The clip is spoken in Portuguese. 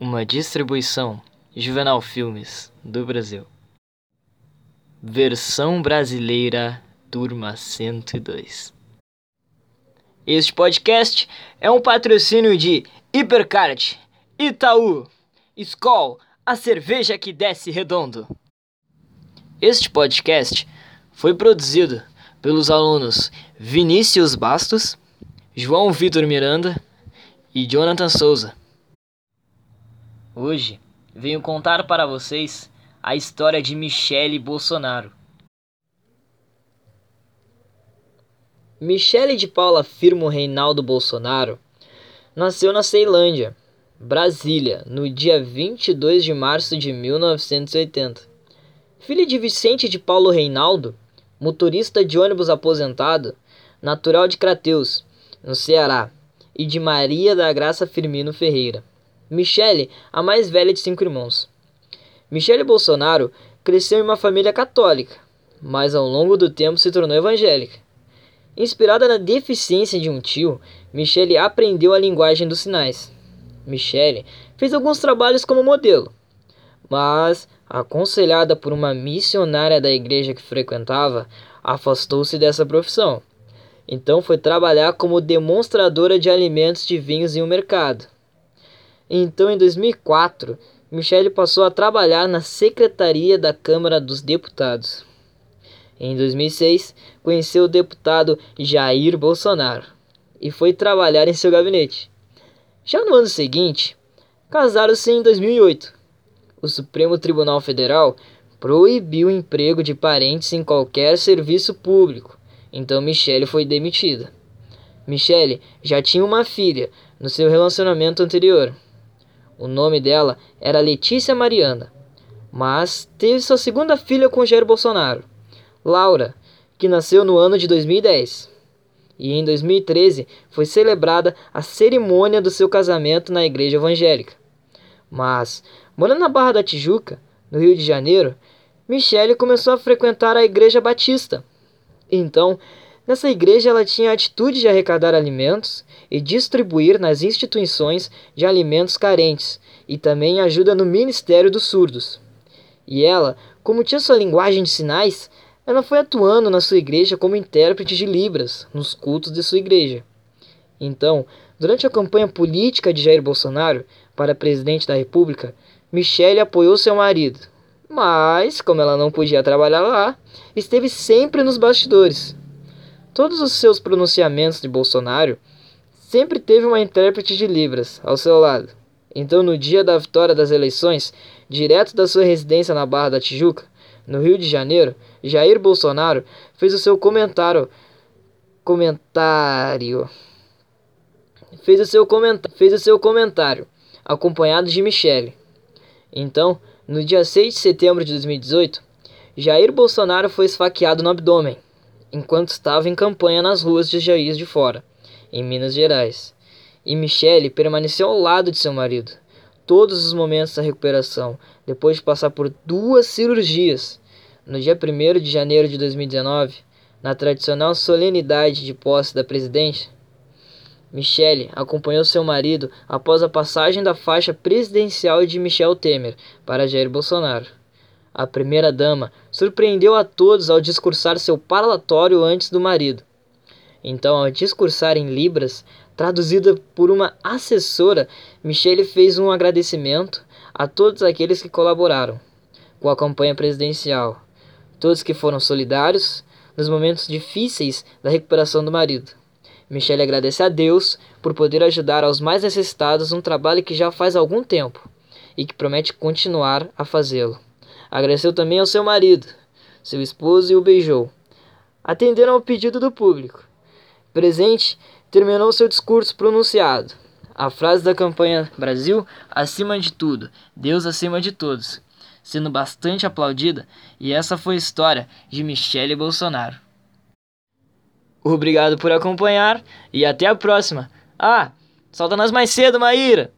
Uma distribuição Juvenal Filmes do Brasil. Versão brasileira, turma 102. Este podcast é um patrocínio de Hipercard, Itaú, Skol, a cerveja que desce redondo. Este podcast foi produzido pelos alunos Vinícius Bastos, João Vitor Miranda e Jonathan Souza. Hoje venho contar para vocês a história de Michele Bolsonaro. Michele de Paula Firmo Reinaldo Bolsonaro nasceu na Ceilândia, Brasília, no dia 22 de março de 1980. Filha de Vicente de Paulo Reinaldo, motorista de ônibus aposentado, natural de Crateus, no Ceará, e de Maria da Graça Firmino Ferreira. Michele, a mais velha de cinco irmãos. Michele Bolsonaro cresceu em uma família católica, mas ao longo do tempo se tornou evangélica. Inspirada na deficiência de um tio, Michele aprendeu a linguagem dos sinais. Michele fez alguns trabalhos como modelo, mas, aconselhada por uma missionária da igreja que frequentava, afastou-se dessa profissão. Então foi trabalhar como demonstradora de alimentos de vinhos em um mercado. Então, em 2004, Michele passou a trabalhar na secretaria da Câmara dos Deputados. Em 2006, conheceu o deputado Jair Bolsonaro e foi trabalhar em seu gabinete. Já no ano seguinte, casaram-se em 2008. O Supremo Tribunal Federal proibiu o emprego de parentes em qualquer serviço público, então Michele foi demitida. Michele já tinha uma filha no seu relacionamento anterior. O nome dela era Letícia Mariana, mas teve sua segunda filha com Jair Bolsonaro, Laura, que nasceu no ano de 2010. E em 2013 foi celebrada a cerimônia do seu casamento na igreja evangélica. Mas, morando na Barra da Tijuca, no Rio de Janeiro, Michele começou a frequentar a igreja batista. Então, Nessa igreja, ela tinha a atitude de arrecadar alimentos e distribuir nas instituições de alimentos carentes e também ajuda no Ministério dos Surdos. E ela, como tinha sua linguagem de sinais, ela foi atuando na sua igreja como intérprete de Libras nos cultos de sua igreja. Então, durante a campanha política de Jair Bolsonaro para presidente da República, Michele apoiou seu marido, mas, como ela não podia trabalhar lá, esteve sempre nos bastidores todos os seus pronunciamentos de Bolsonaro, sempre teve uma intérprete de Libras ao seu lado. Então, no dia da vitória das eleições, direto da sua residência na Barra da Tijuca, no Rio de Janeiro, Jair Bolsonaro fez o seu comentário comentário fez o seu comentário fez o seu comentário acompanhado de Michele. Então, no dia 6 de setembro de 2018, Jair Bolsonaro foi esfaqueado no abdômen enquanto estava em campanha nas ruas de Juiz de Fora, em Minas Gerais. E Michele permaneceu ao lado de seu marido todos os momentos da recuperação, depois de passar por duas cirurgias. No dia 1 de janeiro de 2019, na tradicional solenidade de posse da presidente, Michele acompanhou seu marido após a passagem da faixa presidencial de Michel Temer para Jair Bolsonaro. A primeira-dama surpreendeu a todos ao discursar seu parlatório antes do marido. Então, ao discursar em Libras, traduzida por uma assessora, Michele fez um agradecimento a todos aqueles que colaboraram com a campanha presidencial, todos que foram solidários nos momentos difíceis da recuperação do marido. Michele agradece a Deus por poder ajudar aos mais necessitados um trabalho que já faz algum tempo e que promete continuar a fazê-lo. Agradeceu também ao seu marido, seu esposo, e o beijou. Atenderam ao pedido do público. Presente, terminou seu discurso pronunciado. A frase da campanha Brasil acima de tudo, Deus acima de todos, sendo bastante aplaudida, e essa foi a história de Michele Bolsonaro. Obrigado por acompanhar e até a próxima. Ah, solta nós mais cedo, Maíra!